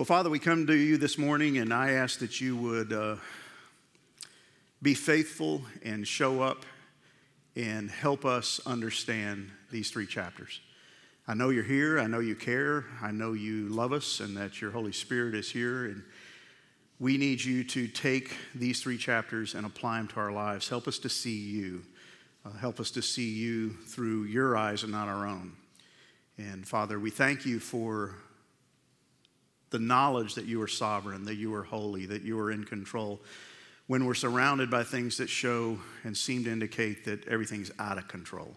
Well, Father, we come to you this morning and I ask that you would uh, be faithful and show up and help us understand these three chapters. I know you're here. I know you care. I know you love us and that your Holy Spirit is here. And we need you to take these three chapters and apply them to our lives. Help us to see you. Uh, help us to see you through your eyes and not our own. And Father, we thank you for the knowledge that you are sovereign, that you are holy, that you are in control. When we're surrounded by things that show and seem to indicate that everything's out of control,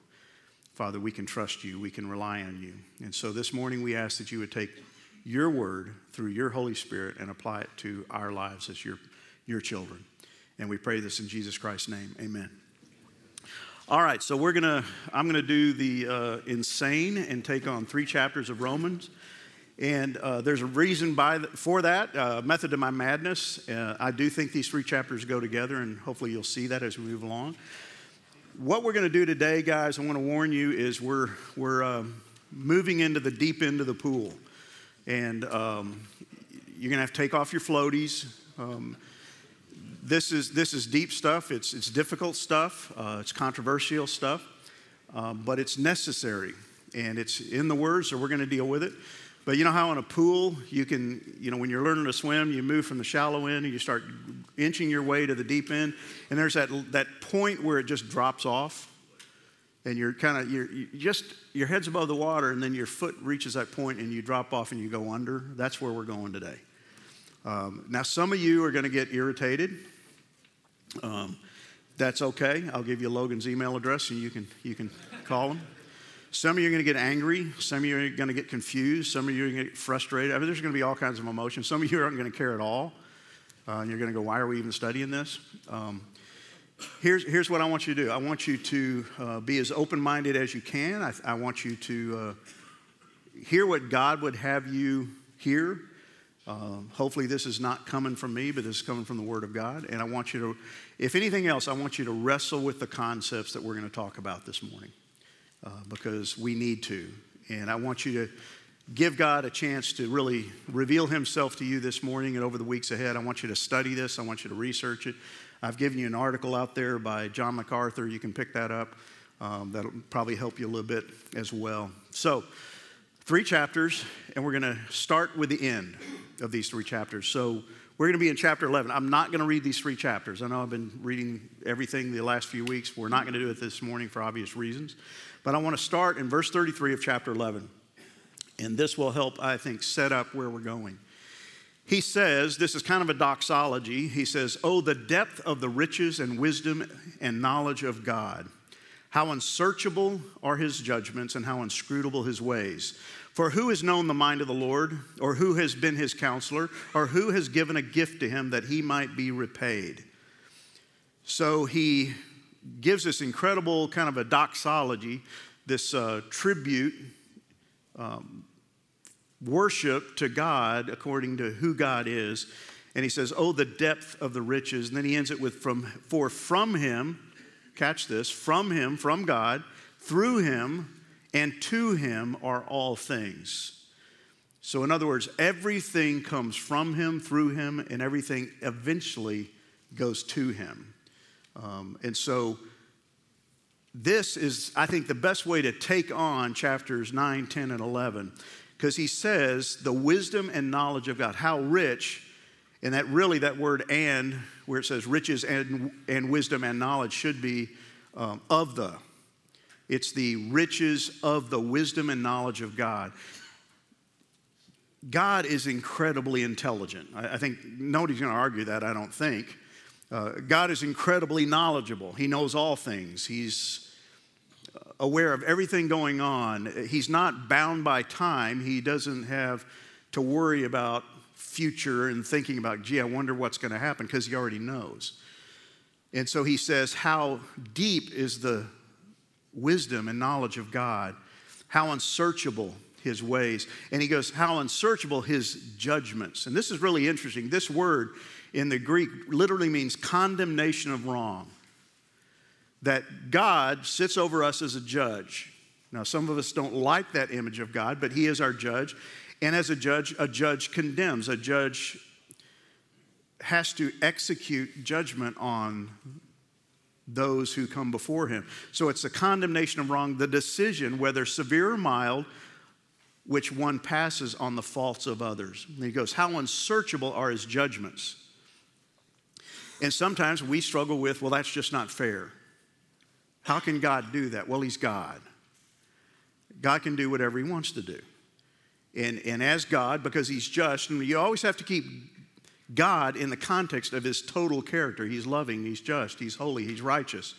Father, we can trust you, we can rely on you. And so this morning we ask that you would take your word through your Holy Spirit and apply it to our lives as your, your children. And we pray this in Jesus Christ's name. Amen. All right, so we're gonna, I'm gonna do the uh, insane and take on three chapters of Romans. And uh, there's a reason the, for that, uh, method to my madness. Uh, I do think these three chapters go together, and hopefully you'll see that as we move along. What we're going to do today, guys, I want to warn you, is we're, we're um, moving into the deep end of the pool. And um, you're going to have to take off your floaties. Um, this is, this is deep stuff, it's, it's difficult stuff, uh, it's controversial stuff, uh, but it's necessary. And it's in the Word, so we're going to deal with it. But you know how in a pool, you can, you know, when you're learning to swim, you move from the shallow end and you start inching your way to the deep end. And there's that, that point where it just drops off. And you're kind of, you're you just, your head's above the water and then your foot reaches that point and you drop off and you go under. That's where we're going today. Um, now, some of you are going to get irritated. Um, that's okay. I'll give you Logan's email address and you can, you can call him. Some of you are going to get angry. Some of you are going to get confused. Some of you are going to get frustrated. I mean, there's going to be all kinds of emotions. Some of you aren't going to care at all. Uh, and you're going to go, why are we even studying this? Um, here's, here's what I want you to do I want you to uh, be as open minded as you can. I, I want you to uh, hear what God would have you hear. Uh, hopefully, this is not coming from me, but this is coming from the Word of God. And I want you to, if anything else, I want you to wrestle with the concepts that we're going to talk about this morning uh, because we need to. And I want you to give God a chance to really reveal Himself to you this morning and over the weeks ahead. I want you to study this, I want you to research it. I've given you an article out there by John MacArthur. You can pick that up. Um, that'll probably help you a little bit as well. So, three chapters, and we're going to start with the end of these three chapters. So, we're going to be in chapter 11. I'm not going to read these three chapters. I know I've been reading everything the last few weeks. We're not going to do it this morning for obvious reasons. But I want to start in verse 33 of chapter 11. And this will help, I think, set up where we're going. He says, this is kind of a doxology. He says, Oh, the depth of the riches and wisdom and knowledge of God. How unsearchable are his judgments and how inscrutable his ways. For who has known the mind of the Lord, or who has been his counselor, or who has given a gift to him that he might be repaid? So he gives this incredible kind of a doxology, this uh, tribute, um, worship to God according to who God is. And he says, Oh, the depth of the riches. And then he ends it with, from, For from him, catch this, from him, from God, through him, and to him are all things. So, in other words, everything comes from him, through him, and everything eventually goes to him. Um, and so, this is, I think, the best way to take on chapters 9, 10, and 11, because he says the wisdom and knowledge of God, how rich, and that really that word and, where it says riches and, and wisdom and knowledge, should be um, of the. It's the riches of the wisdom and knowledge of God. God is incredibly intelligent. I, I think nobody's going to argue that, I don't think. Uh, God is incredibly knowledgeable. He knows all things. He's aware of everything going on. He's not bound by time. He doesn't have to worry about future and thinking about, gee, I wonder what's going to happen because he already knows. And so he says, How deep is the wisdom and knowledge of God? How unsearchable his ways. And he goes, How unsearchable his judgments. And this is really interesting. This word in the Greek literally means condemnation of wrong. That God sits over us as a judge. Now, some of us don't like that image of God, but He is our judge. And as a judge, a judge condemns, a judge has to execute judgment on those who come before him. So it's a condemnation of wrong, the decision, whether severe or mild, which one passes on the faults of others. And he goes, How unsearchable are his judgments? And sometimes we struggle with, well, that's just not fair. How can God do that? Well, he's God. God can do whatever he wants to do. And, and as God, because he's just, and you always have to keep God in the context of his total character. He's loving, he's just, he's holy, he's righteous.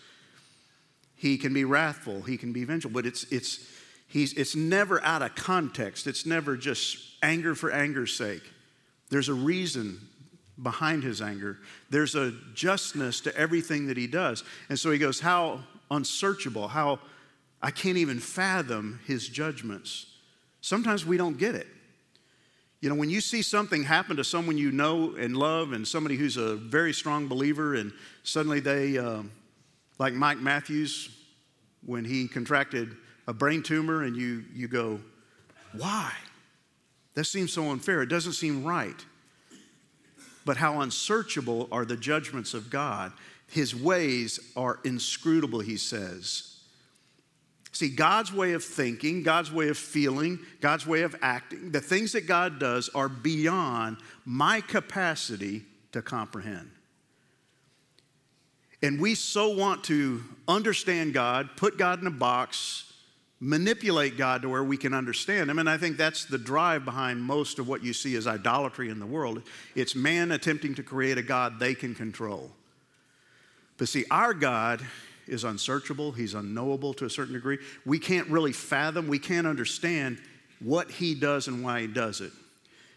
He can be wrathful, he can be vengeful, but it's, it's, he's, it's never out of context. It's never just anger for anger's sake. There's a reason behind his anger, there's a justness to everything that he does. And so he goes, How unsearchable, how I can't even fathom his judgments. Sometimes we don't get it. You know, when you see something happen to someone you know and love and somebody who's a very strong believer, and suddenly they, uh, like Mike Matthews, when he contracted a brain tumor, and you, you go, why? That seems so unfair. It doesn't seem right. But how unsearchable are the judgments of God? His ways are inscrutable, he says. See, God's way of thinking, God's way of feeling, God's way of acting, the things that God does are beyond my capacity to comprehend. And we so want to understand God, put God in a box, manipulate God to where we can understand Him. And I think that's the drive behind most of what you see as idolatry in the world. It's man attempting to create a God they can control. But see, our God is unsearchable, he's unknowable to a certain degree. We can't really fathom, we can't understand what he does and why he does it.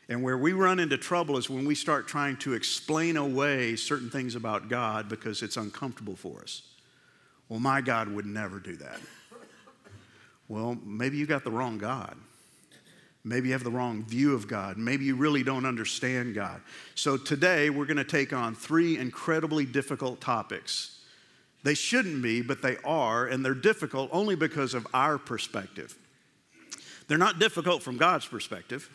And where we run into trouble is when we start trying to explain away certain things about God because it's uncomfortable for us. Well, my God would never do that. Well, maybe you got the wrong God. Maybe you have the wrong view of God. Maybe you really don't understand God. So today we're going to take on three incredibly difficult topics they shouldn't be, but they are, and they're difficult only because of our perspective. They're not difficult from God's perspective.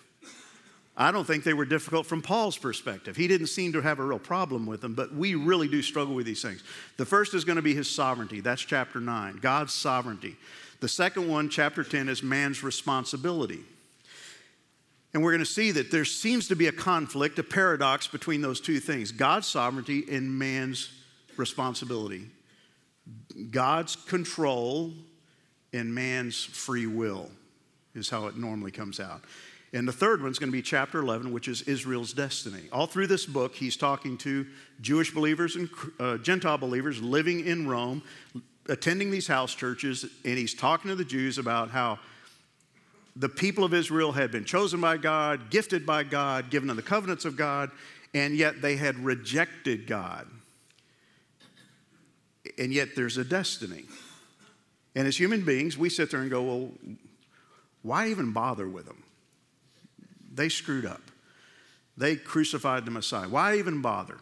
I don't think they were difficult from Paul's perspective. He didn't seem to have a real problem with them, but we really do struggle with these things. The first is going to be his sovereignty. That's chapter 9, God's sovereignty. The second one, chapter 10, is man's responsibility. And we're going to see that there seems to be a conflict, a paradox between those two things God's sovereignty and man's responsibility. God's control and man's free will is how it normally comes out. And the third one's going to be chapter 11, which is Israel's destiny. All through this book, he's talking to Jewish believers and uh, Gentile believers living in Rome, attending these house churches, and he's talking to the Jews about how the people of Israel had been chosen by God, gifted by God, given the covenants of God, and yet they had rejected God and yet there's a destiny. And as human beings, we sit there and go, well, why even bother with them? They screwed up. They crucified the Messiah. Why even bother?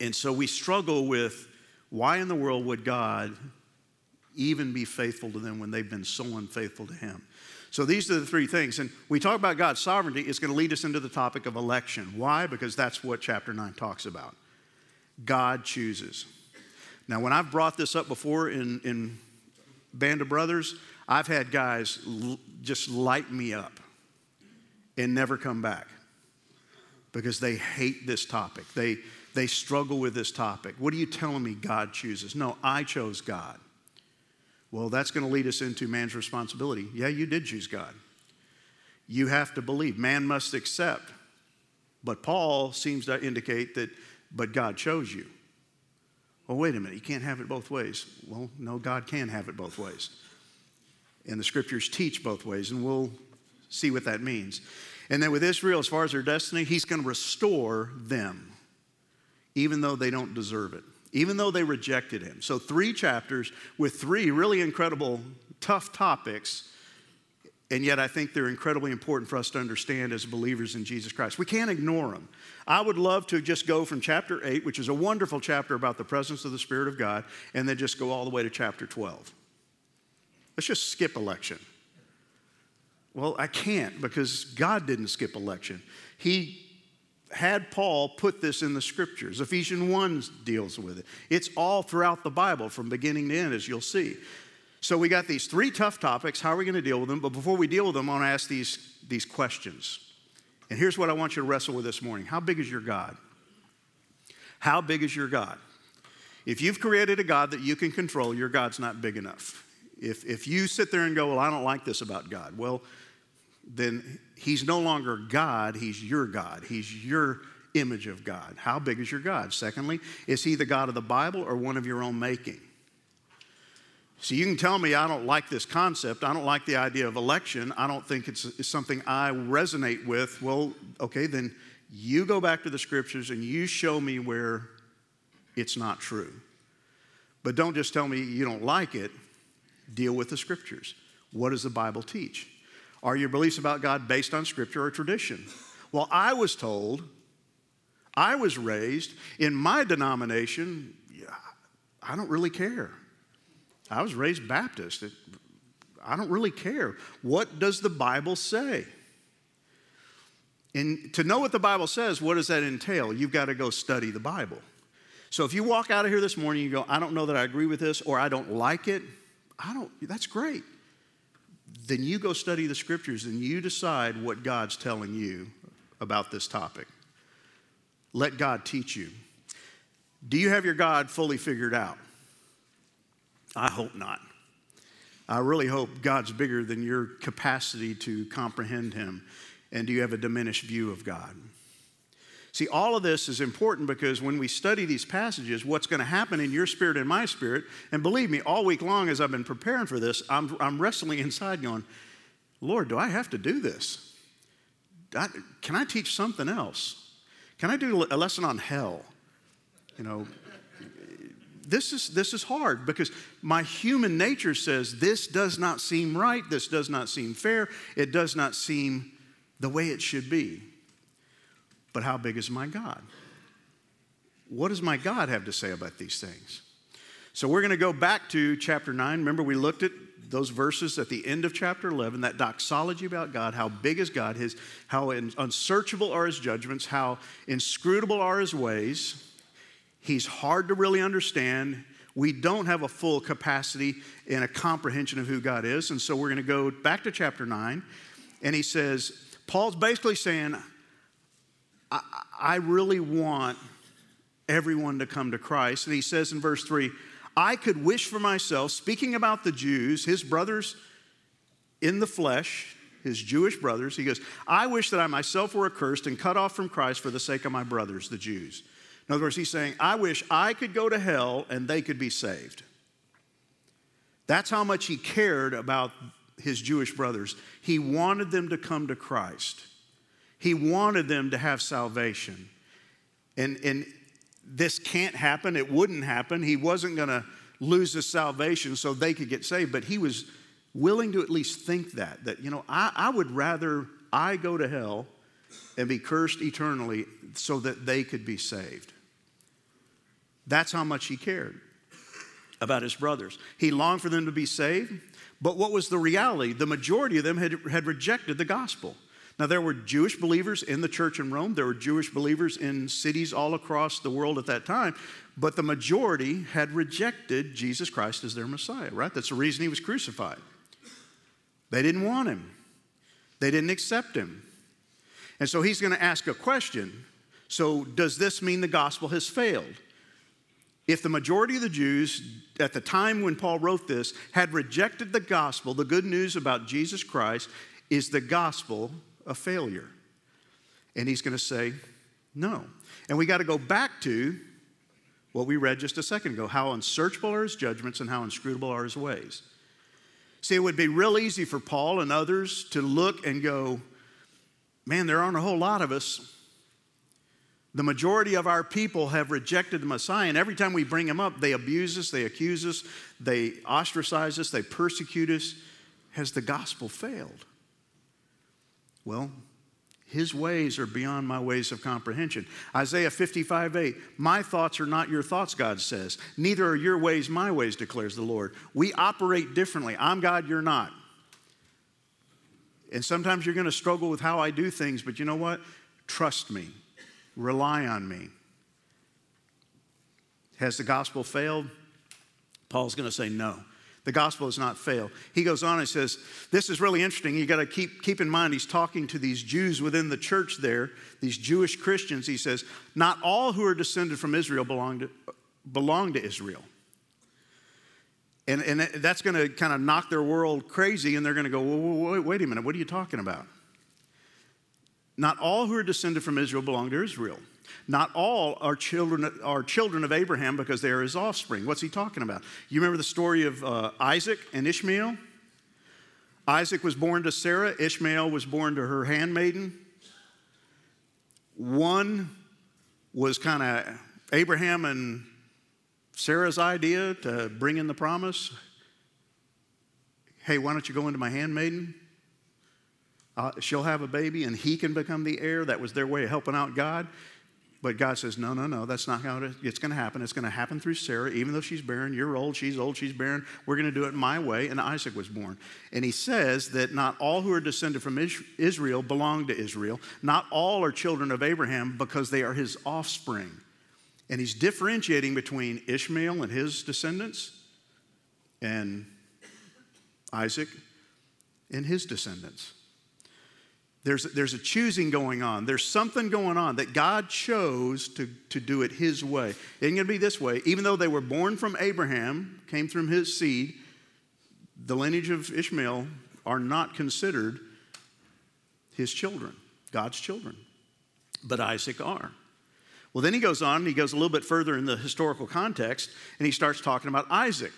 And so we struggle with why in the world would God even be faithful to them when they've been so unfaithful to Him? So these are the three things. And we talk about God's sovereignty, it's going to lead us into the topic of election. Why? Because that's what chapter 9 talks about. God chooses. Now, when I've brought this up before in, in Band of Brothers, I've had guys l- just light me up and never come back because they hate this topic. They, they struggle with this topic. What are you telling me God chooses? No, I chose God. Well, that's going to lead us into man's responsibility. Yeah, you did choose God. You have to believe. Man must accept. But Paul seems to indicate that, but God chose you. Well, wait a minute, you can't have it both ways. Well, no, God can have it both ways. And the scriptures teach both ways, and we'll see what that means. And then with Israel, as far as their destiny, He's going to restore them, even though they don't deserve it, even though they rejected Him. So, three chapters with three really incredible, tough topics and yet, I think they're incredibly important for us to understand as believers in Jesus Christ. We can't ignore them. I would love to just go from chapter 8, which is a wonderful chapter about the presence of the Spirit of God, and then just go all the way to chapter 12. Let's just skip election. Well, I can't because God didn't skip election. He had Paul put this in the scriptures. Ephesians 1 deals with it. It's all throughout the Bible from beginning to end, as you'll see. So we got these three tough topics. How are we going to deal with them? But before we deal with them, I want to ask these, these questions. And here's what I want you to wrestle with this morning How big is your God? How big is your God? If you've created a God that you can control, your God's not big enough. If, if you sit there and go, Well, I don't like this about God, well, then he's no longer God, he's your God. He's your image of God. How big is your God? Secondly, is he the God of the Bible or one of your own making? So you can tell me I don't like this concept. I don't like the idea of election. I don't think it's, it's, something I resonate with. Well, okay, then you go back to the scriptures and you show me where it's not true. But don't just tell me you don't like it. Deal with the scriptures. What does the Bible teach? Are your beliefs about God based on scripture or tradition? Well, I was told, I was raised in my denomination, I don't really care. I was raised Baptist. I don't really care. What does the Bible say? And to know what the Bible says, what does that entail? You've got to go study the Bible. So if you walk out of here this morning, and you go, I don't know that I agree with this, or I don't like it, I don't, that's great. Then you go study the scriptures and you decide what God's telling you about this topic. Let God teach you. Do you have your God fully figured out? I hope not. I really hope God's bigger than your capacity to comprehend Him. And do you have a diminished view of God? See, all of this is important because when we study these passages, what's going to happen in your spirit and my spirit, and believe me, all week long as I've been preparing for this, I'm, I'm wrestling inside going, Lord, do I have to do this? I, can I teach something else? Can I do a lesson on hell? You know, this is, this is hard because my human nature says this does not seem right, this does not seem fair, it does not seem the way it should be. But how big is my God? What does my God have to say about these things? So we're going to go back to chapter 9. Remember, we looked at those verses at the end of chapter 11, that doxology about God, how big is God, his, how unsearchable are his judgments, how inscrutable are his ways. He's hard to really understand. We don't have a full capacity and a comprehension of who God is. And so we're going to go back to chapter 9. And he says, Paul's basically saying, I, really want everyone to come to Christ. And he says in verse 3, I could wish for myself, speaking about the Jews, his brothers in the flesh, his Jewish brothers, he goes, I wish that I myself were accursed and cut off from Christ for the sake of my brothers, the Jews. In other words, he's saying, I wish I could go to hell and they could be saved. That's how much he cared about his Jewish brothers. He wanted them to come to Christ, he wanted them to have salvation. And, and this can't happen, it wouldn't happen. He wasn't going to lose his salvation so they could get saved, but he was willing to at least think that, that, you know, I, I would rather I go to hell and be cursed eternally so that they could be saved. That's how much he cared about his brothers. He longed for them to be saved, but what was the reality? The majority of them had, had rejected the gospel. Now, there were Jewish believers in the church in Rome, there were Jewish believers in cities all across the world at that time, but the majority had rejected Jesus Christ as their Messiah, right? That's the reason he was crucified. They didn't want him, they didn't accept him. And so he's going to ask a question. So, does this mean the gospel has failed? If the majority of the Jews at the time when Paul wrote this had rejected the gospel, the good news about Jesus Christ, is the gospel a failure? And he's going to say, no. And we got to go back to what we read just a second ago how unsearchable are his judgments and how inscrutable are his ways. See, it would be real easy for Paul and others to look and go, man, there aren't a whole lot of us the majority of our people have rejected the Messiah, and every time we bring him up, they abuse us, they accuse us, they ostracize us, they persecute us. Has the gospel failed? Well, his ways are beyond my ways of comprehension. Isaiah 55 8, my thoughts are not your thoughts, God says. Neither are your ways my ways, declares the Lord. We operate differently. I'm God, you're not. And sometimes you're going to struggle with how I do things, but you know what? Trust me, rely on me. Has the gospel failed? Paul's going to say no. The gospel has not failed. He goes on and says, This is really interesting. You got to keep, keep in mind, he's talking to these Jews within the church there, these Jewish Christians. He says, Not all who are descended from Israel belong to, belong to Israel. And, and that's going to kind of knock their world crazy, and they're going to go, wait, wait a minute, what are you talking about? Not all who are descended from Israel belong to Israel. Not all are children, are children of Abraham because they are his offspring. What's he talking about? You remember the story of uh, Isaac and Ishmael? Isaac was born to Sarah, Ishmael was born to her handmaiden. One was kind of Abraham and Sarah's idea to bring in the promise. Hey, why don't you go into my handmaiden? Uh, she'll have a baby and he can become the heir. That was their way of helping out God. But God says, no, no, no, that's not how it's going to happen. It's going to happen through Sarah. Even though she's barren, you're old, she's old, she's barren. We're going to do it my way. And Isaac was born. And he says that not all who are descended from Israel belong to Israel. Not all are children of Abraham because they are his offspring. And he's differentiating between Ishmael and his descendants and Isaac and his descendants. There's, there's a choosing going on. There's something going on that God chose to, to do it His way. It ain't going to be this way. Even though they were born from Abraham, came from his seed, the lineage of Ishmael are not considered his children, God's children. But Isaac are. Well, then he goes on, and he goes a little bit further in the historical context, and he starts talking about Isaac.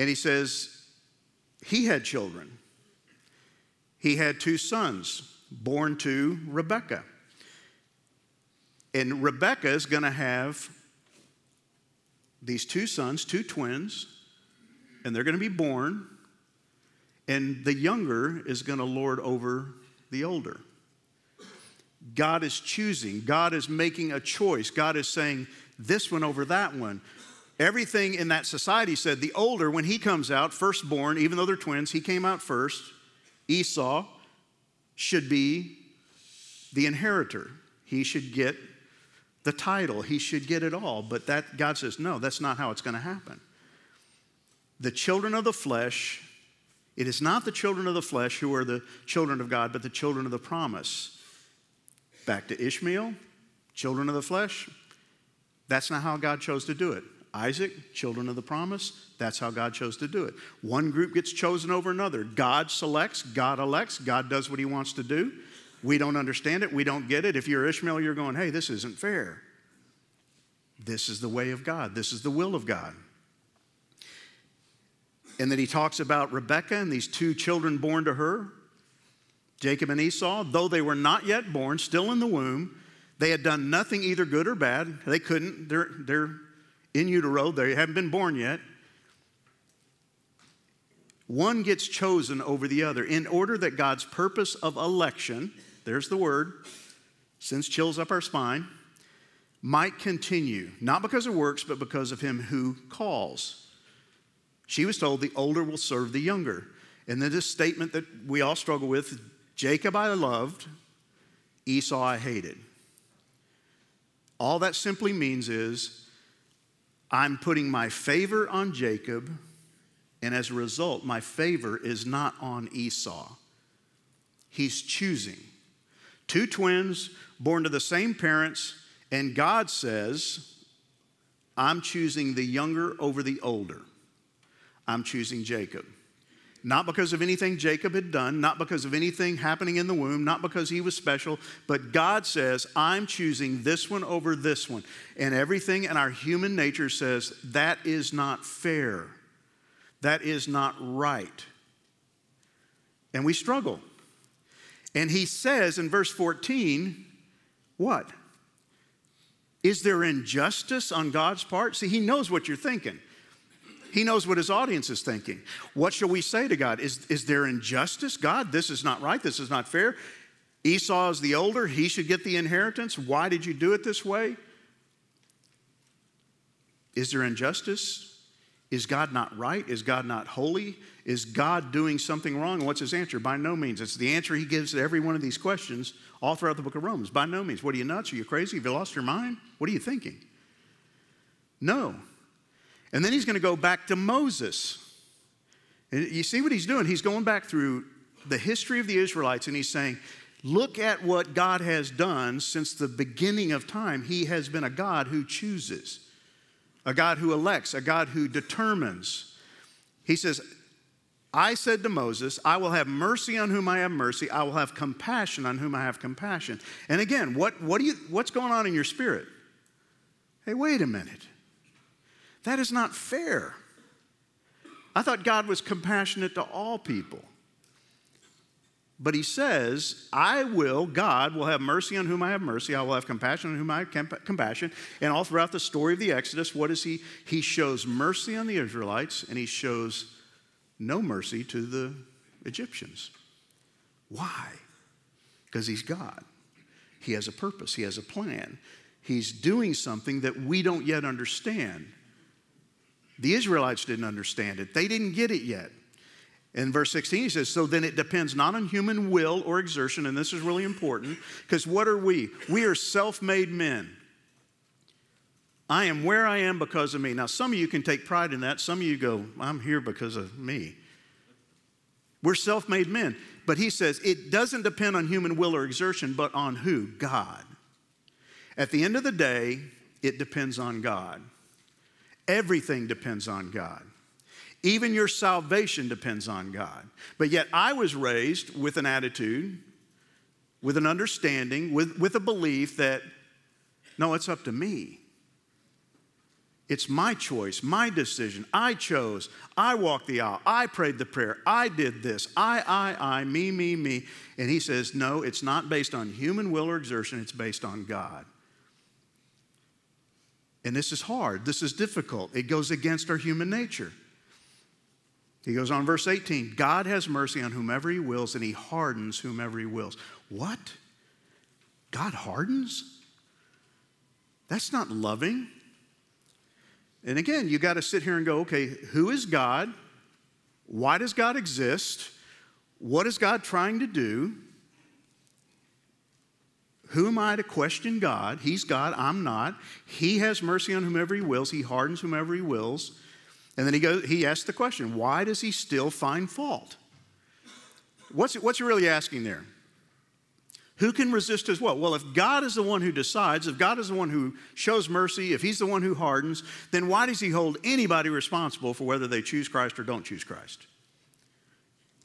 And he says, he had children. He had two sons born to Rebekah. And Rebekah is going to have these two sons, two twins, and they're going to be born, and the younger is going to lord over the older. God is choosing, God is making a choice. God is saying, this one over that one. Everything in that society said the older, when he comes out, firstborn, even though they're twins, he came out first. Esau should be the inheritor. He should get the title. He should get it all. But that God says, no, that's not how it's going to happen. The children of the flesh, it is not the children of the flesh who are the children of God, but the children of the promise. Back to Ishmael, children of the flesh. That's not how God chose to do it. Isaac, children of the promise, that's how God chose to do it. One group gets chosen over another. God selects, God elects, God does what he wants to do. We don't understand it, we don't get it. If you're Ishmael, you're going, hey, this isn't fair. This is the way of God, this is the will of God. And then he talks about Rebekah and these two children born to her. Jacob and Esau, though they were not yet born, still in the womb, they had done nothing either good or bad. They couldn't. They're, they're in utero, they haven't been born yet. One gets chosen over the other in order that God's purpose of election, there's the word, since chills up our spine, might continue, not because of works, but because of him who calls. She was told the older will serve the younger. And then this statement that we all struggle with Jacob I loved, Esau I hated. All that simply means is I'm putting my favor on Jacob, and as a result, my favor is not on Esau. He's choosing. Two twins born to the same parents, and God says, I'm choosing the younger over the older. I'm choosing Jacob. Not because of anything Jacob had done, not because of anything happening in the womb, not because he was special, but God says, I'm choosing this one over this one. And everything in our human nature says, that is not fair. That is not right. And we struggle. And he says in verse 14, what? Is there injustice on God's part? See, he knows what you're thinking. He knows what his audience is thinking. What shall we say to God? Is, is there injustice? God, this is not right. This is not fair. Esau is the older. He should get the inheritance. Why did you do it this way? Is there injustice? Is God not right? Is God not holy? Is God doing something wrong? What's his answer? By no means. It's the answer he gives to every one of these questions all throughout the book of Romans. By no means. What are you nuts? Are you crazy? Have you lost your mind? What are you thinking? No. And then he's going to go back to Moses. And you see what he's doing? He's going back through the history of the Israelites and he's saying, Look at what God has done since the beginning of time. He has been a God who chooses, a God who elects, a God who determines. He says, I said to Moses, I will have mercy on whom I have mercy. I will have compassion on whom I have compassion. And again, what, what do you, what's going on in your spirit? Hey, wait a minute. That is not fair. I thought God was compassionate to all people. But he says, I will, God will have mercy on whom I have mercy. I will have compassion on whom I have compassion. And all throughout the story of the Exodus, what does he? He shows mercy on the Israelites and he shows no mercy to the Egyptians. Why? Because he's God. He has a purpose, he has a plan. He's doing something that we don't yet understand. The Israelites didn't understand it, they didn't get it yet. In verse 16, he says, So then it depends not on human will or exertion, and this is really important, because what are we? We are self made men. I am where I am because of me. Now, some of you can take pride in that. Some of you go, I'm here because of me. We're self made men. But he says, it doesn't depend on human will or exertion, but on who? God. At the end of the day, it depends on God. Everything depends on God. Even your salvation depends on God. But yet, I was raised with an attitude, with an understanding, with, with a belief that no, it's up to me. It's my choice, my decision. I chose. I walked the aisle. I prayed the prayer. I did this. I, I, I, me, me, me. And he says, no, it's not based on human will or exertion, it's based on God. And this is hard. This is difficult. It goes against our human nature. He goes on, verse 18 God has mercy on whomever he wills, and he hardens whomever he wills. What? God hardens? That's not loving. And again, you got to sit here and go, okay, who is God? Why does God exist? What is God trying to do? Who am I to question God? He's God, I'm not. He has mercy on whomever he wills, he hardens whomever he wills. And then he, goes, he asks the question why does he still find fault? What's, what's he really asking there? Who can resist his will? Well, if God is the one who decides, if God is the one who shows mercy, if he's the one who hardens, then why does he hold anybody responsible for whether they choose Christ or don't choose Christ?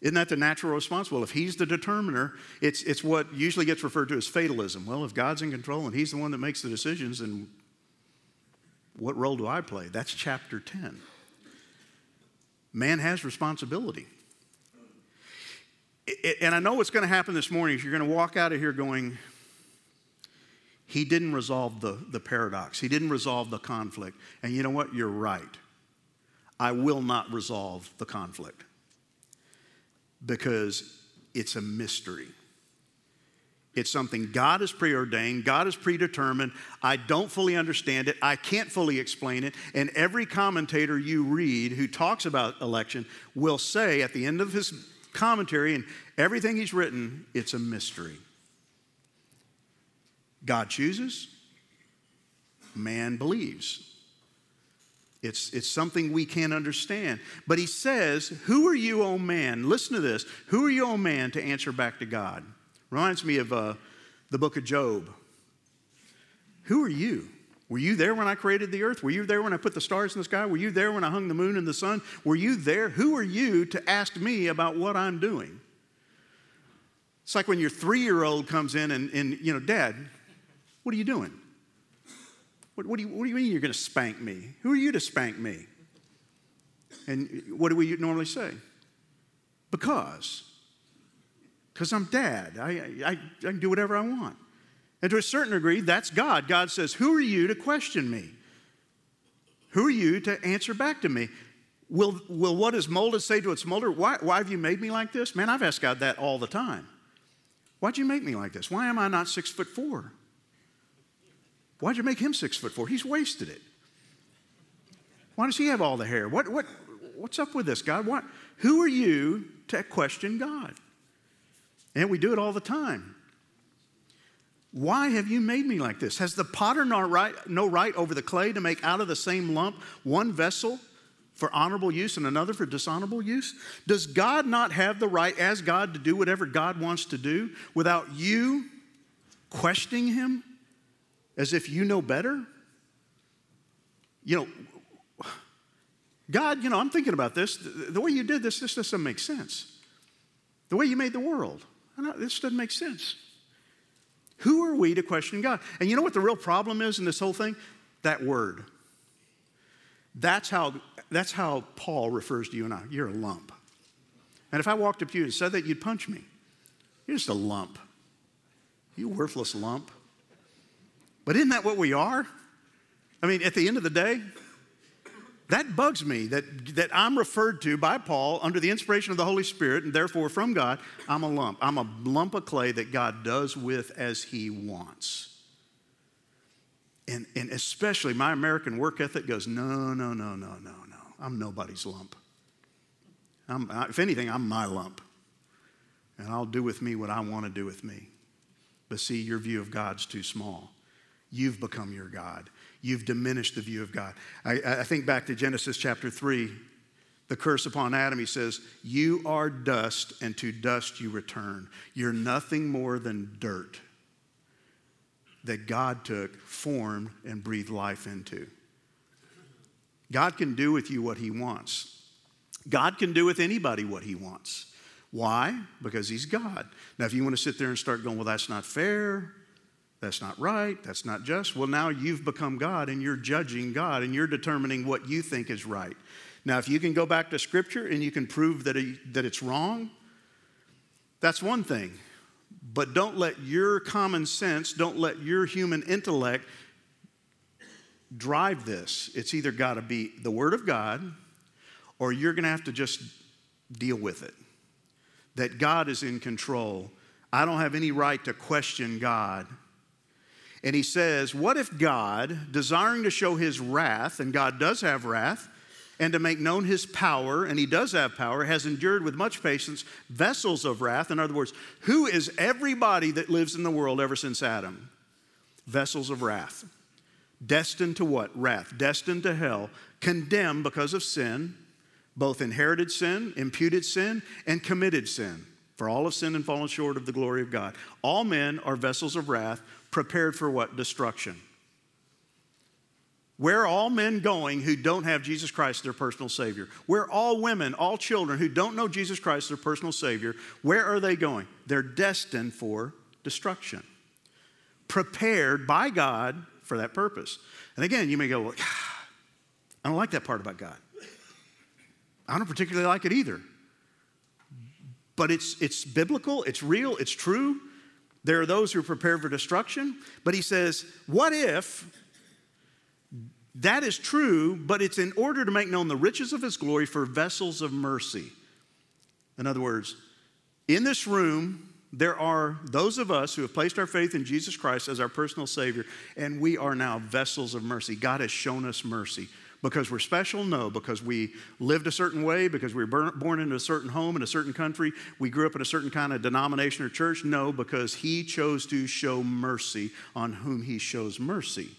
Isn't that the natural response? Well, if he's the determiner, it's, it's what usually gets referred to as fatalism. Well, if God's in control and he's the one that makes the decisions, then what role do I play? That's chapter 10 man has responsibility. And I know what's going to happen this morning is you're going to walk out of here going, he didn't resolve the, the paradox. He didn't resolve the conflict. And you know what? You're right. I will not resolve the conflict because it's a mystery. It's something God has preordained, God has predetermined. I don't fully understand it, I can't fully explain it. And every commentator you read who talks about election will say at the end of his commentary and everything he's written, it's a mystery. God chooses, man believes. It's, it's something we can't understand. But he says, Who are you, O man? Listen to this. Who are you, O man, to answer back to God? Reminds me of uh, the book of Job. Who are you? Were you there when I created the earth? Were you there when I put the stars in the sky? Were you there when I hung the moon and the sun? Were you there? Who are you to ask me about what I'm doing? It's like when your three year old comes in and, and, you know, Dad, what are you doing? What, what, do you, what do you mean you're going to spank me? Who are you to spank me? And what do we normally say? Because because I'm dad. I, I, I can do whatever I want. And to a certain degree, that's God. God says, Who are you to question me? Who are you to answer back to me? Will, will what is molded say to its molder, why, why have you made me like this? Man, I've asked God that all the time. Why'd you make me like this? Why am I not six foot four? Why'd you make him six foot four? He's wasted it. Why does he have all the hair? What, what, what's up with this, God? What, who are you to question God? And we do it all the time. Why have you made me like this? Has the potter no right, no right over the clay to make out of the same lump one vessel for honorable use and another for dishonorable use? Does God not have the right, as God, to do whatever God wants to do without you questioning Him as if you know better? You know, God, you know, I'm thinking about this. The way you did this, this doesn't make sense. The way you made the world, this doesn't make sense. Who are we to question God? And you know what the real problem is in this whole thing? That word. That's how, that's how Paul refers to you and I. You're a lump. And if I walked up to you and said that, you'd punch me. You're just a lump. You worthless lump. But isn't that what we are? I mean, at the end of the day, that bugs me that, that I'm referred to by Paul under the inspiration of the Holy Spirit and therefore from God. I'm a lump. I'm a lump of clay that God does with as He wants. And, and especially my American work ethic goes, no, no, no, no, no, no. I'm nobody's lump. I'm, if anything, I'm my lump. And I'll do with me what I want to do with me. But see, your view of God's too small. You've become your God you've diminished the view of God. I, I think back to Genesis chapter 3, the curse upon Adam, he says, You are dust, and to dust you return. You're nothing more than dirt that God took, formed, and breathed life into. God can do with you what he wants. God can do with anybody what he wants. Why? Because he's God. Now, if you want to sit there and start going, well, that's not fair, that's not right. That's not just. Well, now you've become God and you're judging God and you're determining what you think is right. Now, if you can go back to Scripture and you can prove that, that it's wrong, that's one thing. But don't let your common sense, don't let your human intellect drive this. It's either got to be the Word of God or you're going to have to just deal with it. That God is in control. I don't have any right to question God and he says, What if God, desiring to show his wrath, and God does have wrath, and to make known his power, and he does have power, has endured with much patience vessels of wrath? In other words, who is everybody that lives in the world ever since Adam? Vessels of wrath. Destined to what? Wrath. Destined to hell. Condemned because of sin, both inherited sin, imputed sin, and committed sin. For all have sinned and fallen short of the glory of God. All men are vessels of wrath prepared for what? Destruction. Where are all men going who don't have Jesus Christ their personal Savior? Where are all women, all children who don't know Jesus Christ their personal Savior, where are they going? They're destined for destruction. Prepared by God for that purpose. And again, you may go, well, I don't like that part about God. I don't particularly like it either. But it's, it's biblical, it's real, it's true. There are those who are prepared for destruction. But he says, What if that is true, but it's in order to make known the riches of his glory for vessels of mercy? In other words, in this room, there are those of us who have placed our faith in Jesus Christ as our personal Savior, and we are now vessels of mercy. God has shown us mercy. Because we're special? No. Because we lived a certain way? Because we were born into a certain home in a certain country? We grew up in a certain kind of denomination or church? No, because He chose to show mercy on whom He shows mercy.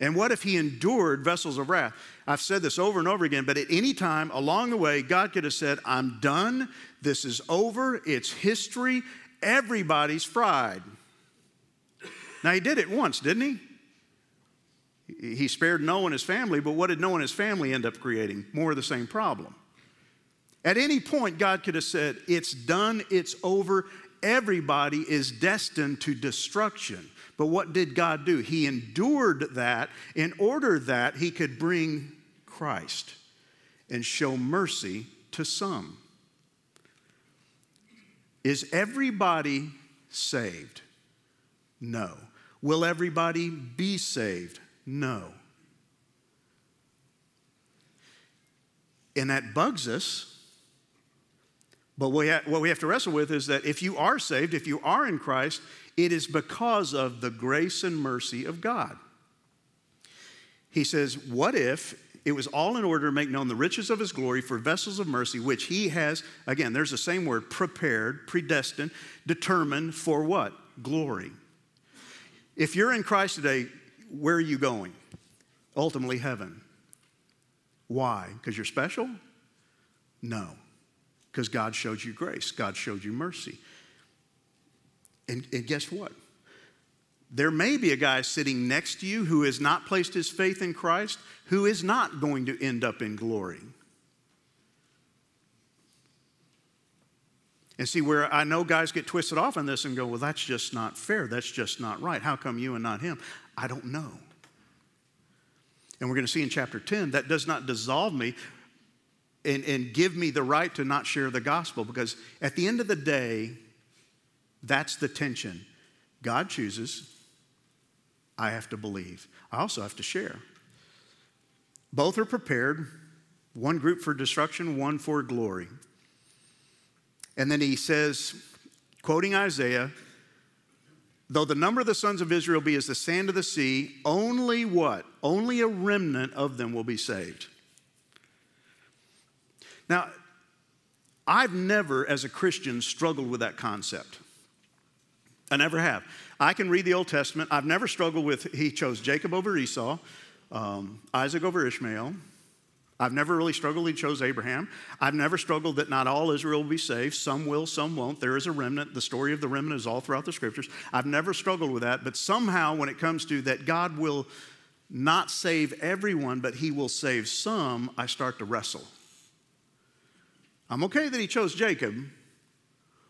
And what if He endured vessels of wrath? I've said this over and over again, but at any time along the way, God could have said, I'm done. This is over. It's history. Everybody's fried. Now, He did it once, didn't He? He spared Noah and his family, but what did Noah and his family end up creating? More of the same problem. At any point, God could have said, It's done, it's over, everybody is destined to destruction. But what did God do? He endured that in order that he could bring Christ and show mercy to some. Is everybody saved? No. Will everybody be saved? No. And that bugs us. But what we have to wrestle with is that if you are saved, if you are in Christ, it is because of the grace and mercy of God. He says, What if It was all in order to make known the riches of his glory for vessels of mercy, which he has, again, there's the same word, prepared, predestined, determined for what? Glory. If you're in Christ today, where are you going? Ultimately, heaven. Why? Because you're special? No. Because God showed you grace, God showed you mercy. And, and guess what? There may be a guy sitting next to you who has not placed his faith in Christ, who is not going to end up in glory. And see, where I know guys get twisted off on this and go, well, that's just not fair. That's just not right. How come you and not him? I don't know. And we're going to see in chapter 10 that does not dissolve me and, and give me the right to not share the gospel because at the end of the day, that's the tension. God chooses, I have to believe. I also have to share. Both are prepared, one group for destruction, one for glory. And then he says, quoting Isaiah, though the number of the sons of Israel be as the sand of the sea, only what? Only a remnant of them will be saved. Now, I've never, as a Christian, struggled with that concept. I never have. I can read the Old Testament. I've never struggled with, he chose Jacob over Esau, um, Isaac over Ishmael. I've never really struggled, he chose Abraham. I've never struggled that not all Israel will be saved. Some will, some won't. There is a remnant. The story of the remnant is all throughout the scriptures. I've never struggled with that, but somehow when it comes to that God will not save everyone, but he will save some, I start to wrestle. I'm okay that he chose Jacob,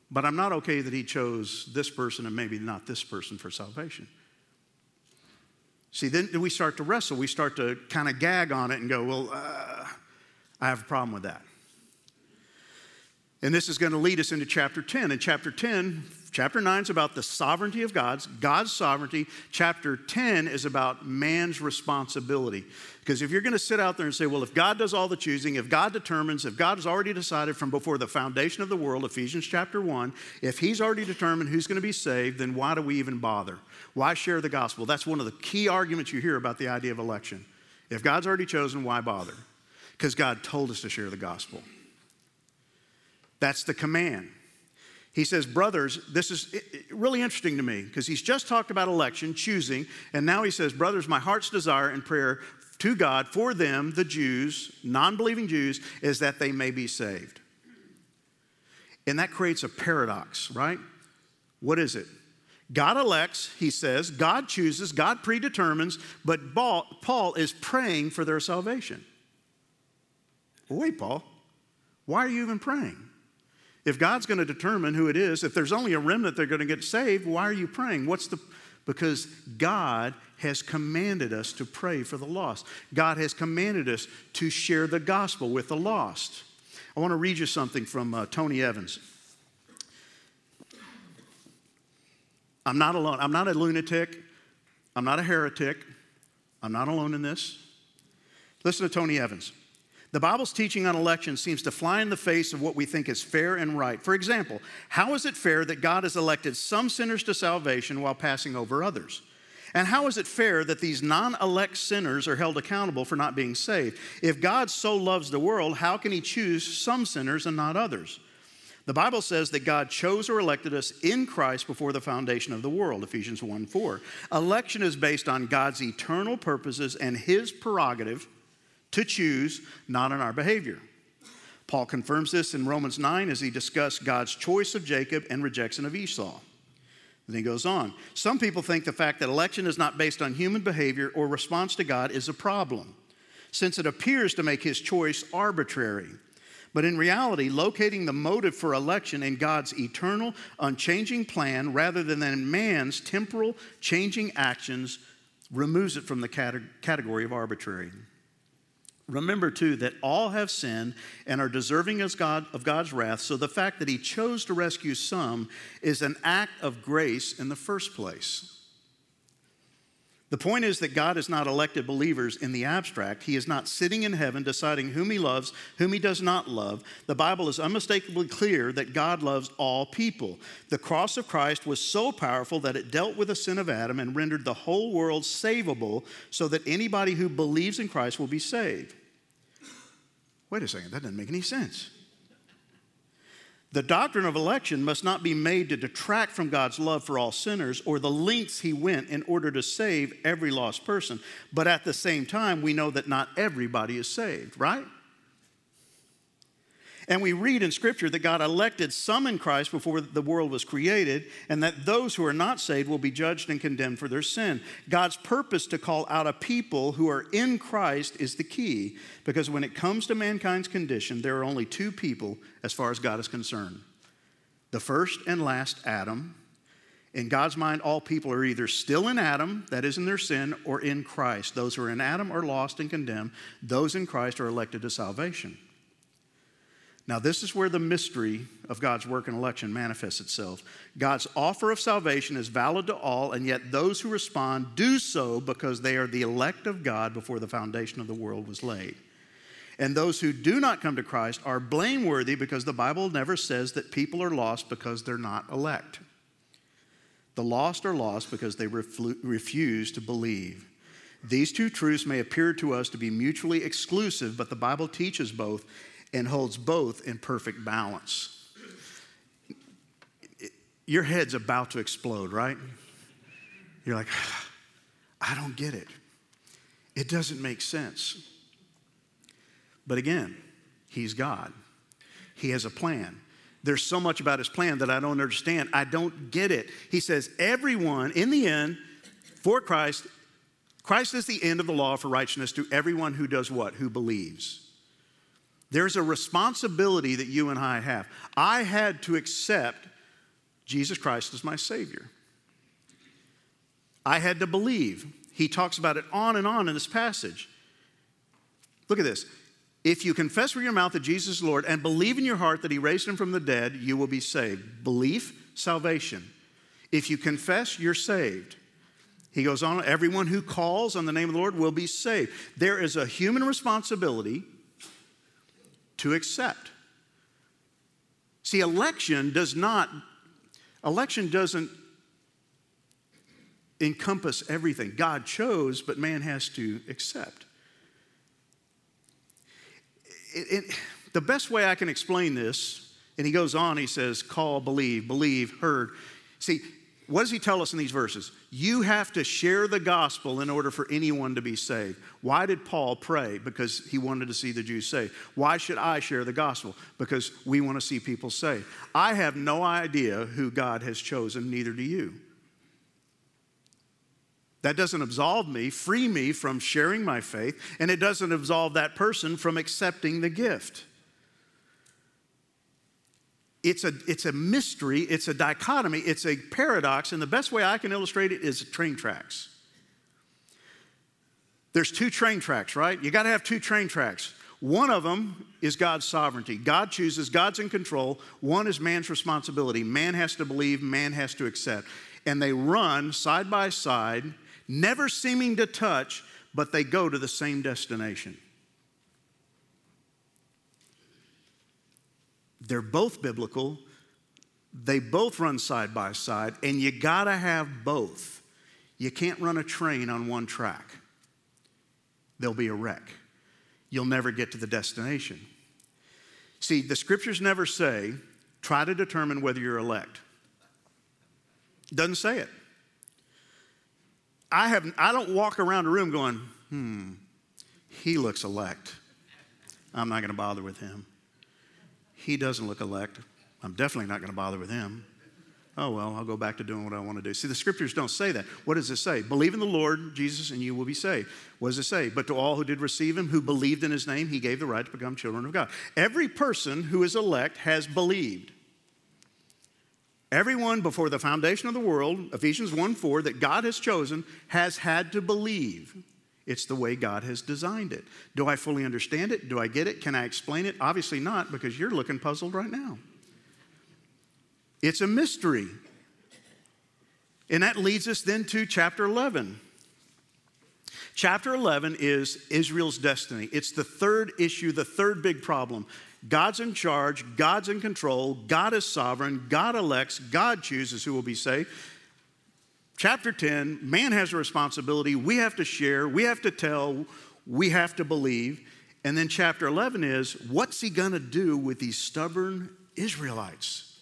but I'm not okay that he chose this person and maybe not this person for salvation. See, then we start to wrestle. We start to kind of gag on it and go, well, uh, I have a problem with that. And this is going to lead us into chapter 10. In chapter 10, chapter 9 is about the sovereignty of God's, God's sovereignty. Chapter 10 is about man's responsibility. Because if you're going to sit out there and say, well, if God does all the choosing, if God determines, if God has already decided from before the foundation of the world, Ephesians chapter 1, if He's already determined who's going to be saved, then why do we even bother? Why share the gospel? That's one of the key arguments you hear about the idea of election. If God's already chosen, why bother? Because God told us to share the gospel. That's the command. He says, Brothers, this is really interesting to me because he's just talked about election, choosing, and now he says, Brothers, my heart's desire and prayer to God for them, the Jews, non believing Jews, is that they may be saved. And that creates a paradox, right? What is it? God elects, he says, God chooses, God predetermines, but Paul is praying for their salvation. Wait, Paul, why are you even praying? If God's going to determine who it is, if there's only a remnant they're going to get saved, why are you praying? What's the because God has commanded us to pray for the lost. God has commanded us to share the gospel with the lost. I want to read you something from uh, Tony Evans. I'm not alone. I'm not a lunatic. I'm not a heretic. I'm not alone in this. Listen to Tony Evans. The Bible's teaching on election seems to fly in the face of what we think is fair and right. For example, how is it fair that God has elected some sinners to salvation while passing over others? And how is it fair that these non elect sinners are held accountable for not being saved? If God so loves the world, how can He choose some sinners and not others? The Bible says that God chose or elected us in Christ before the foundation of the world, Ephesians 1 4. Election is based on God's eternal purposes and His prerogative to choose, not on our behavior. Paul confirms this in Romans 9 as he discusses God's choice of Jacob and rejection of Esau. Then he goes on. Some people think the fact that election is not based on human behavior or response to God is a problem, since it appears to make his choice arbitrary. But in reality, locating the motive for election in God's eternal, unchanging plan rather than in man's temporal, changing actions removes it from the category of arbitrary. Remember, too, that all have sinned and are deserving of, God, of God's wrath, so the fact that He chose to rescue some is an act of grace in the first place. The point is that God has not elected believers in the abstract. He is not sitting in heaven deciding whom He loves, whom He does not love. The Bible is unmistakably clear that God loves all people. The cross of Christ was so powerful that it dealt with the sin of Adam and rendered the whole world savable so that anybody who believes in Christ will be saved. Wait a second, that doesn't make any sense. The doctrine of election must not be made to detract from God's love for all sinners or the lengths he went in order to save every lost person. But at the same time, we know that not everybody is saved, right? And we read in Scripture that God elected some in Christ before the world was created, and that those who are not saved will be judged and condemned for their sin. God's purpose to call out a people who are in Christ is the key, because when it comes to mankind's condition, there are only two people as far as God is concerned the first and last Adam. In God's mind, all people are either still in Adam, that is in their sin, or in Christ. Those who are in Adam are lost and condemned. Those in Christ are elected to salvation. Now, this is where the mystery of God's work and election manifests itself. God's offer of salvation is valid to all, and yet those who respond do so because they are the elect of God before the foundation of the world was laid. And those who do not come to Christ are blameworthy because the Bible never says that people are lost because they're not elect. The lost are lost because they refuse to believe. These two truths may appear to us to be mutually exclusive, but the Bible teaches both and holds both in perfect balance. Your head's about to explode, right? You're like, I don't get it. It doesn't make sense. But again, He's God, He has a plan. There's so much about His plan that I don't understand. I don't get it. He says, everyone, in the end, for Christ, Christ is the end of the law for righteousness to everyone who does what? Who believes. There's a responsibility that you and I have. I had to accept Jesus Christ as my Savior. I had to believe. He talks about it on and on in this passage. Look at this. If you confess with your mouth that Jesus is Lord and believe in your heart that He raised Him from the dead, you will be saved. Belief, salvation. If you confess, you're saved. He goes on, everyone who calls on the name of the Lord will be saved. There is a human responsibility to accept. See, election does not, election doesn't encompass everything. God chose, but man has to accept. It, it, the best way I can explain this, and he goes on, he says, call, believe, believe, heard. See, what does he tell us in these verses? You have to share the gospel in order for anyone to be saved. Why did Paul pray? Because he wanted to see the Jews saved. Why should I share the gospel? Because we want to see people saved. I have no idea who God has chosen, neither do you. That doesn't absolve me, free me from sharing my faith, and it doesn't absolve that person from accepting the gift. It's a, it's a mystery, it's a dichotomy, it's a paradox, and the best way I can illustrate it is train tracks. There's two train tracks, right? You got to have two train tracks. One of them is God's sovereignty. God chooses, God's in control. One is man's responsibility. Man has to believe, man has to accept. And they run side by side, never seeming to touch, but they go to the same destination. They're both biblical. They both run side by side, and you gotta have both. You can't run a train on one track, there'll be a wreck. You'll never get to the destination. See, the scriptures never say, try to determine whether you're elect. Doesn't say it. I, have, I don't walk around a room going, hmm, he looks elect. I'm not going to bother with him. He doesn't look elect. I'm definitely not going to bother with him. Oh, well, I'll go back to doing what I want to do. See, the scriptures don't say that. What does it say? Believe in the Lord Jesus and you will be saved. What does it say? But to all who did receive him, who believed in his name, he gave the right to become children of God. Every person who is elect has believed. Everyone before the foundation of the world, Ephesians 1 4, that God has chosen, has had to believe. It's the way God has designed it. Do I fully understand it? Do I get it? Can I explain it? Obviously not, because you're looking puzzled right now. It's a mystery. And that leads us then to chapter 11. Chapter 11 is Israel's destiny. It's the third issue, the third big problem. God's in charge, God's in control, God is sovereign, God elects, God chooses who will be saved. Chapter 10 man has a responsibility. We have to share, we have to tell, we have to believe. And then chapter 11 is what's he going to do with these stubborn Israelites?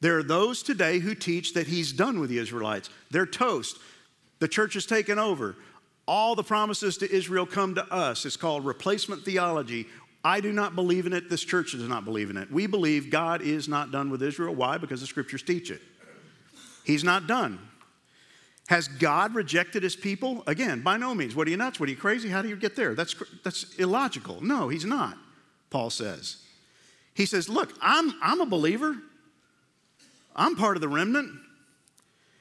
There are those today who teach that he's done with the Israelites. They're toast. The church has taken over. All the promises to Israel come to us. It's called replacement theology. I do not believe in it. This church does not believe in it. We believe God is not done with Israel. Why? Because the scriptures teach it. He's not done. Has God rejected his people? Again, by no means. What are you nuts? What are you crazy? How do you get there? That's, that's illogical. No, he's not, Paul says. He says, Look, I'm, I'm a believer, I'm part of the remnant.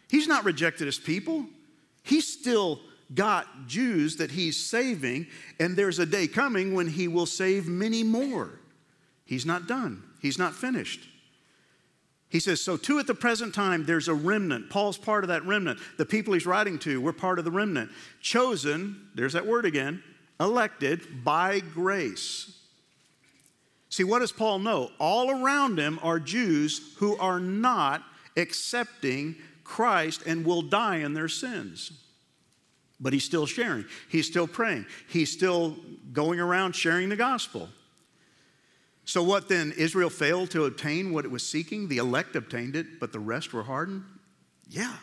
He's not rejected his people. He's still got Jews that he's saving, and there's a day coming when he will save many more. He's not done, he's not finished. He says, So, too, at the present time, there's a remnant. Paul's part of that remnant. The people he's writing to, we're part of the remnant. Chosen, there's that word again, elected by grace. See, what does Paul know? All around him are Jews who are not accepting Christ and will die in their sins. But he's still sharing, he's still praying, he's still going around sharing the gospel. So, what then? Israel failed to obtain what it was seeking. The elect obtained it, but the rest were hardened? Yeah.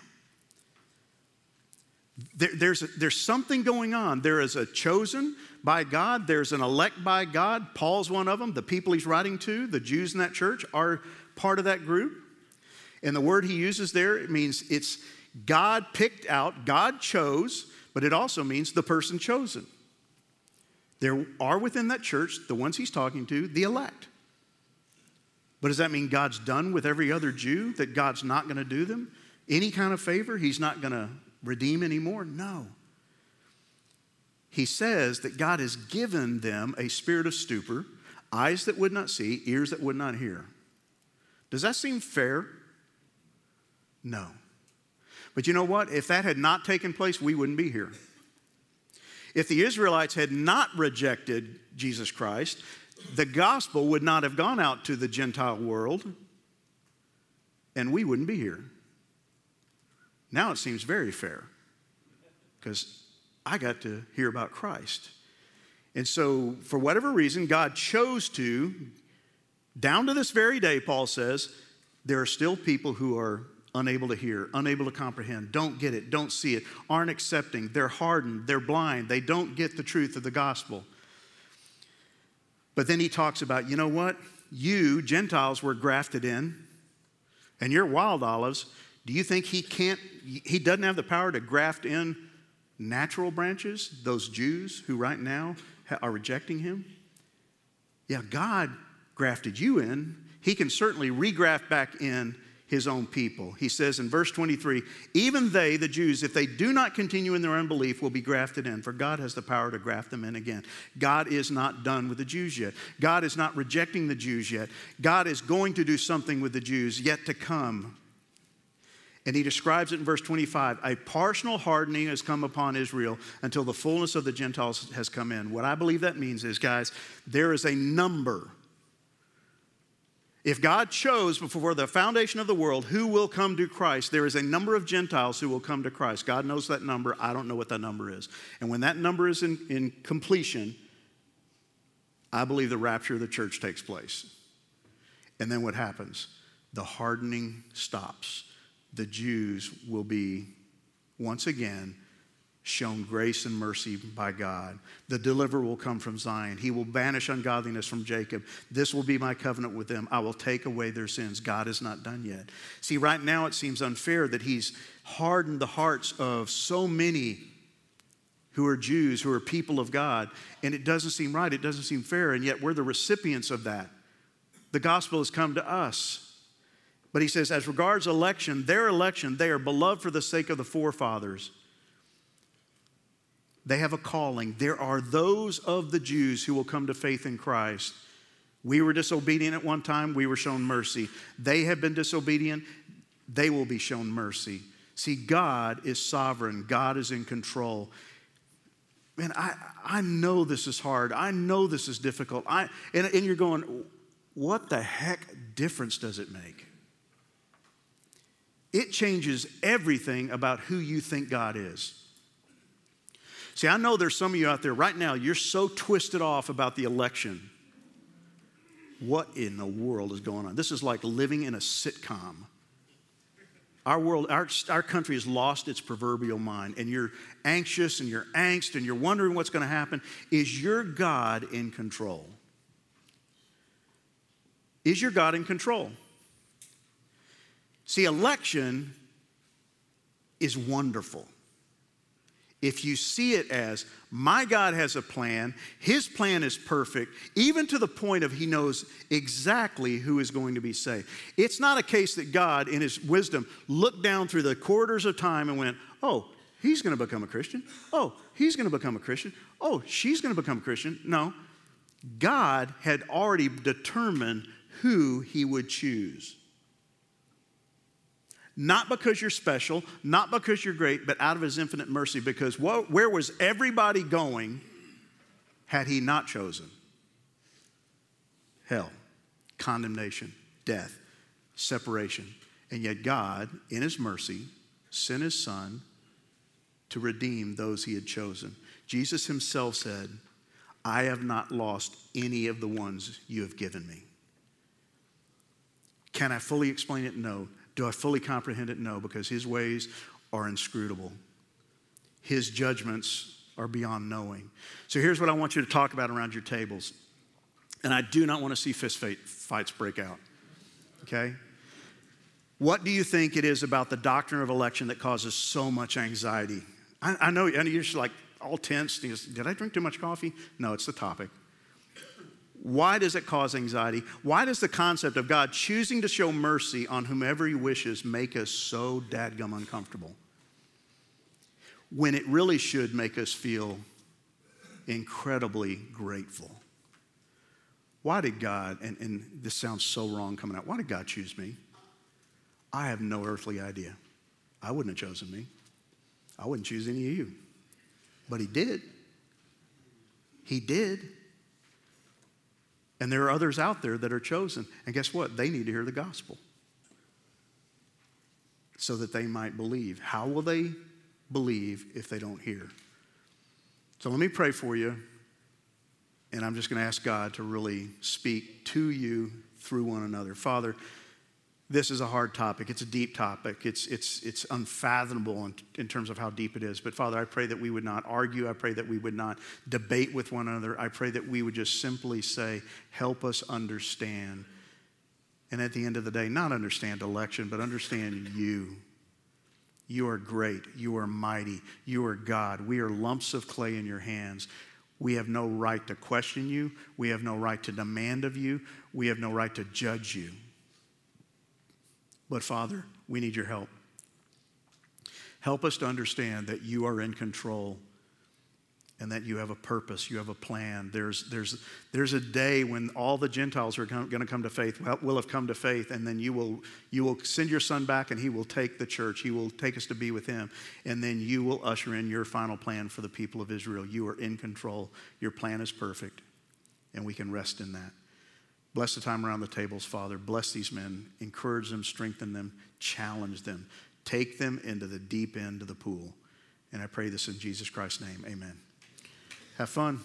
There, there's, there's something going on. There is a chosen by God, there's an elect by God. Paul's one of them. The people he's writing to, the Jews in that church, are part of that group. And the word he uses there, it means it's God picked out, God chose, but it also means the person chosen. There are within that church, the ones he's talking to, the elect. But does that mean God's done with every other Jew? That God's not going to do them any kind of favor? He's not going to redeem anymore? No. He says that God has given them a spirit of stupor, eyes that would not see, ears that would not hear. Does that seem fair? No. But you know what? If that had not taken place, we wouldn't be here. If the Israelites had not rejected Jesus Christ, the gospel would not have gone out to the Gentile world, and we wouldn't be here. Now it seems very fair because I got to hear about Christ. And so, for whatever reason, God chose to, down to this very day, Paul says, there are still people who are unable to hear, unable to comprehend, don't get it, don't see it, aren't accepting, they're hardened, they're blind, they don't get the truth of the gospel. But then he talks about, you know what? You, Gentiles, were grafted in, and you're wild olives. Do you think he can't, he doesn't have the power to graft in natural branches, those Jews who right now are rejecting him? Yeah, God grafted you in. He can certainly regraft back in his own people. He says in verse 23 even they, the Jews, if they do not continue in their unbelief, will be grafted in, for God has the power to graft them in again. God is not done with the Jews yet. God is not rejecting the Jews yet. God is going to do something with the Jews yet to come. And he describes it in verse 25 a partial hardening has come upon Israel until the fullness of the Gentiles has come in. What I believe that means is, guys, there is a number if God chose before the foundation of the world who will come to Christ, there is a number of Gentiles who will come to Christ. God knows that number. I don't know what that number is. And when that number is in, in completion, I believe the rapture of the church takes place. And then what happens? The hardening stops. The Jews will be once again shown grace and mercy by God. The deliverer will come from Zion. He will banish ungodliness from Jacob. This will be my covenant with them. I will take away their sins. God is not done yet. See, right now it seems unfair that He's hardened the hearts of so many who are Jews, who are people of God, and it doesn't seem right. It doesn't seem fair, and yet we're the recipients of that. The gospel has come to us. But he says, as regards election, their election, they are beloved for the sake of the forefathers. They have a calling. There are those of the Jews who will come to faith in Christ. We were disobedient at one time, we were shown mercy. They have been disobedient, they will be shown mercy. See, God is sovereign, God is in control. Man, I, I know this is hard. I know this is difficult. I, and, and you're going, what the heck difference does it make? It changes everything about who you think God is. See, I know there's some of you out there right now, you're so twisted off about the election. What in the world is going on? This is like living in a sitcom. Our world, our, our country has lost its proverbial mind, and you're anxious and you're angst and you're wondering what's going to happen. Is your God in control? Is your God in control? See, election is wonderful. If you see it as, my God has a plan, his plan is perfect, even to the point of he knows exactly who is going to be saved. It's not a case that God, in his wisdom, looked down through the corridors of time and went, oh, he's going to become a Christian. Oh, he's going to become a Christian. Oh, she's going to become a Christian. No. God had already determined who he would choose. Not because you're special, not because you're great, but out of his infinite mercy. Because where was everybody going had he not chosen? Hell, condemnation, death, separation. And yet, God, in his mercy, sent his son to redeem those he had chosen. Jesus himself said, I have not lost any of the ones you have given me. Can I fully explain it? No. Do I fully comprehend it? No, because his ways are inscrutable. His judgments are beyond knowing. So here's what I want you to talk about around your tables. And I do not want to see fist fights break out. Okay? What do you think it is about the doctrine of election that causes so much anxiety? I, I know, and you're just like all tense. Did I drink too much coffee? No, it's the topic. Why does it cause anxiety? Why does the concept of God choosing to show mercy on whomever He wishes make us so dadgum uncomfortable? When it really should make us feel incredibly grateful. Why did God, and, and this sounds so wrong coming out, why did God choose me? I have no earthly idea. I wouldn't have chosen me. I wouldn't choose any of you. But He did. He did. And there are others out there that are chosen. And guess what? They need to hear the gospel so that they might believe. How will they believe if they don't hear? So let me pray for you. And I'm just going to ask God to really speak to you through one another. Father, this is a hard topic. It's a deep topic. It's, it's, it's unfathomable in, in, terms of how deep it is. But Father, I pray that we would not argue. I pray that we would not debate with one another. I pray that we would just simply say, Help us understand. And at the end of the day, not understand election, but understand you. You are great. You are mighty. You are God. We are lumps of clay in your hands. We have no right to question you. We have no right to demand of you. We have no right to judge you. But Father, we need your help. Help us to understand that you are in control and that you have a purpose, you have a plan. There's, there's, there's a day when all the Gentiles are going to come to faith, will have come to faith, and then you will, you will send your son back and he will take the church. He will take us to be with him, and then you will usher in your final plan for the people of Israel. You are in control. Your plan is perfect, and we can rest in that. Bless the time around the tables, Father. Bless these men. Encourage them, strengthen them, challenge them. Take them into the deep end of the pool. And I pray this in Jesus Christ's name. Amen. Have fun.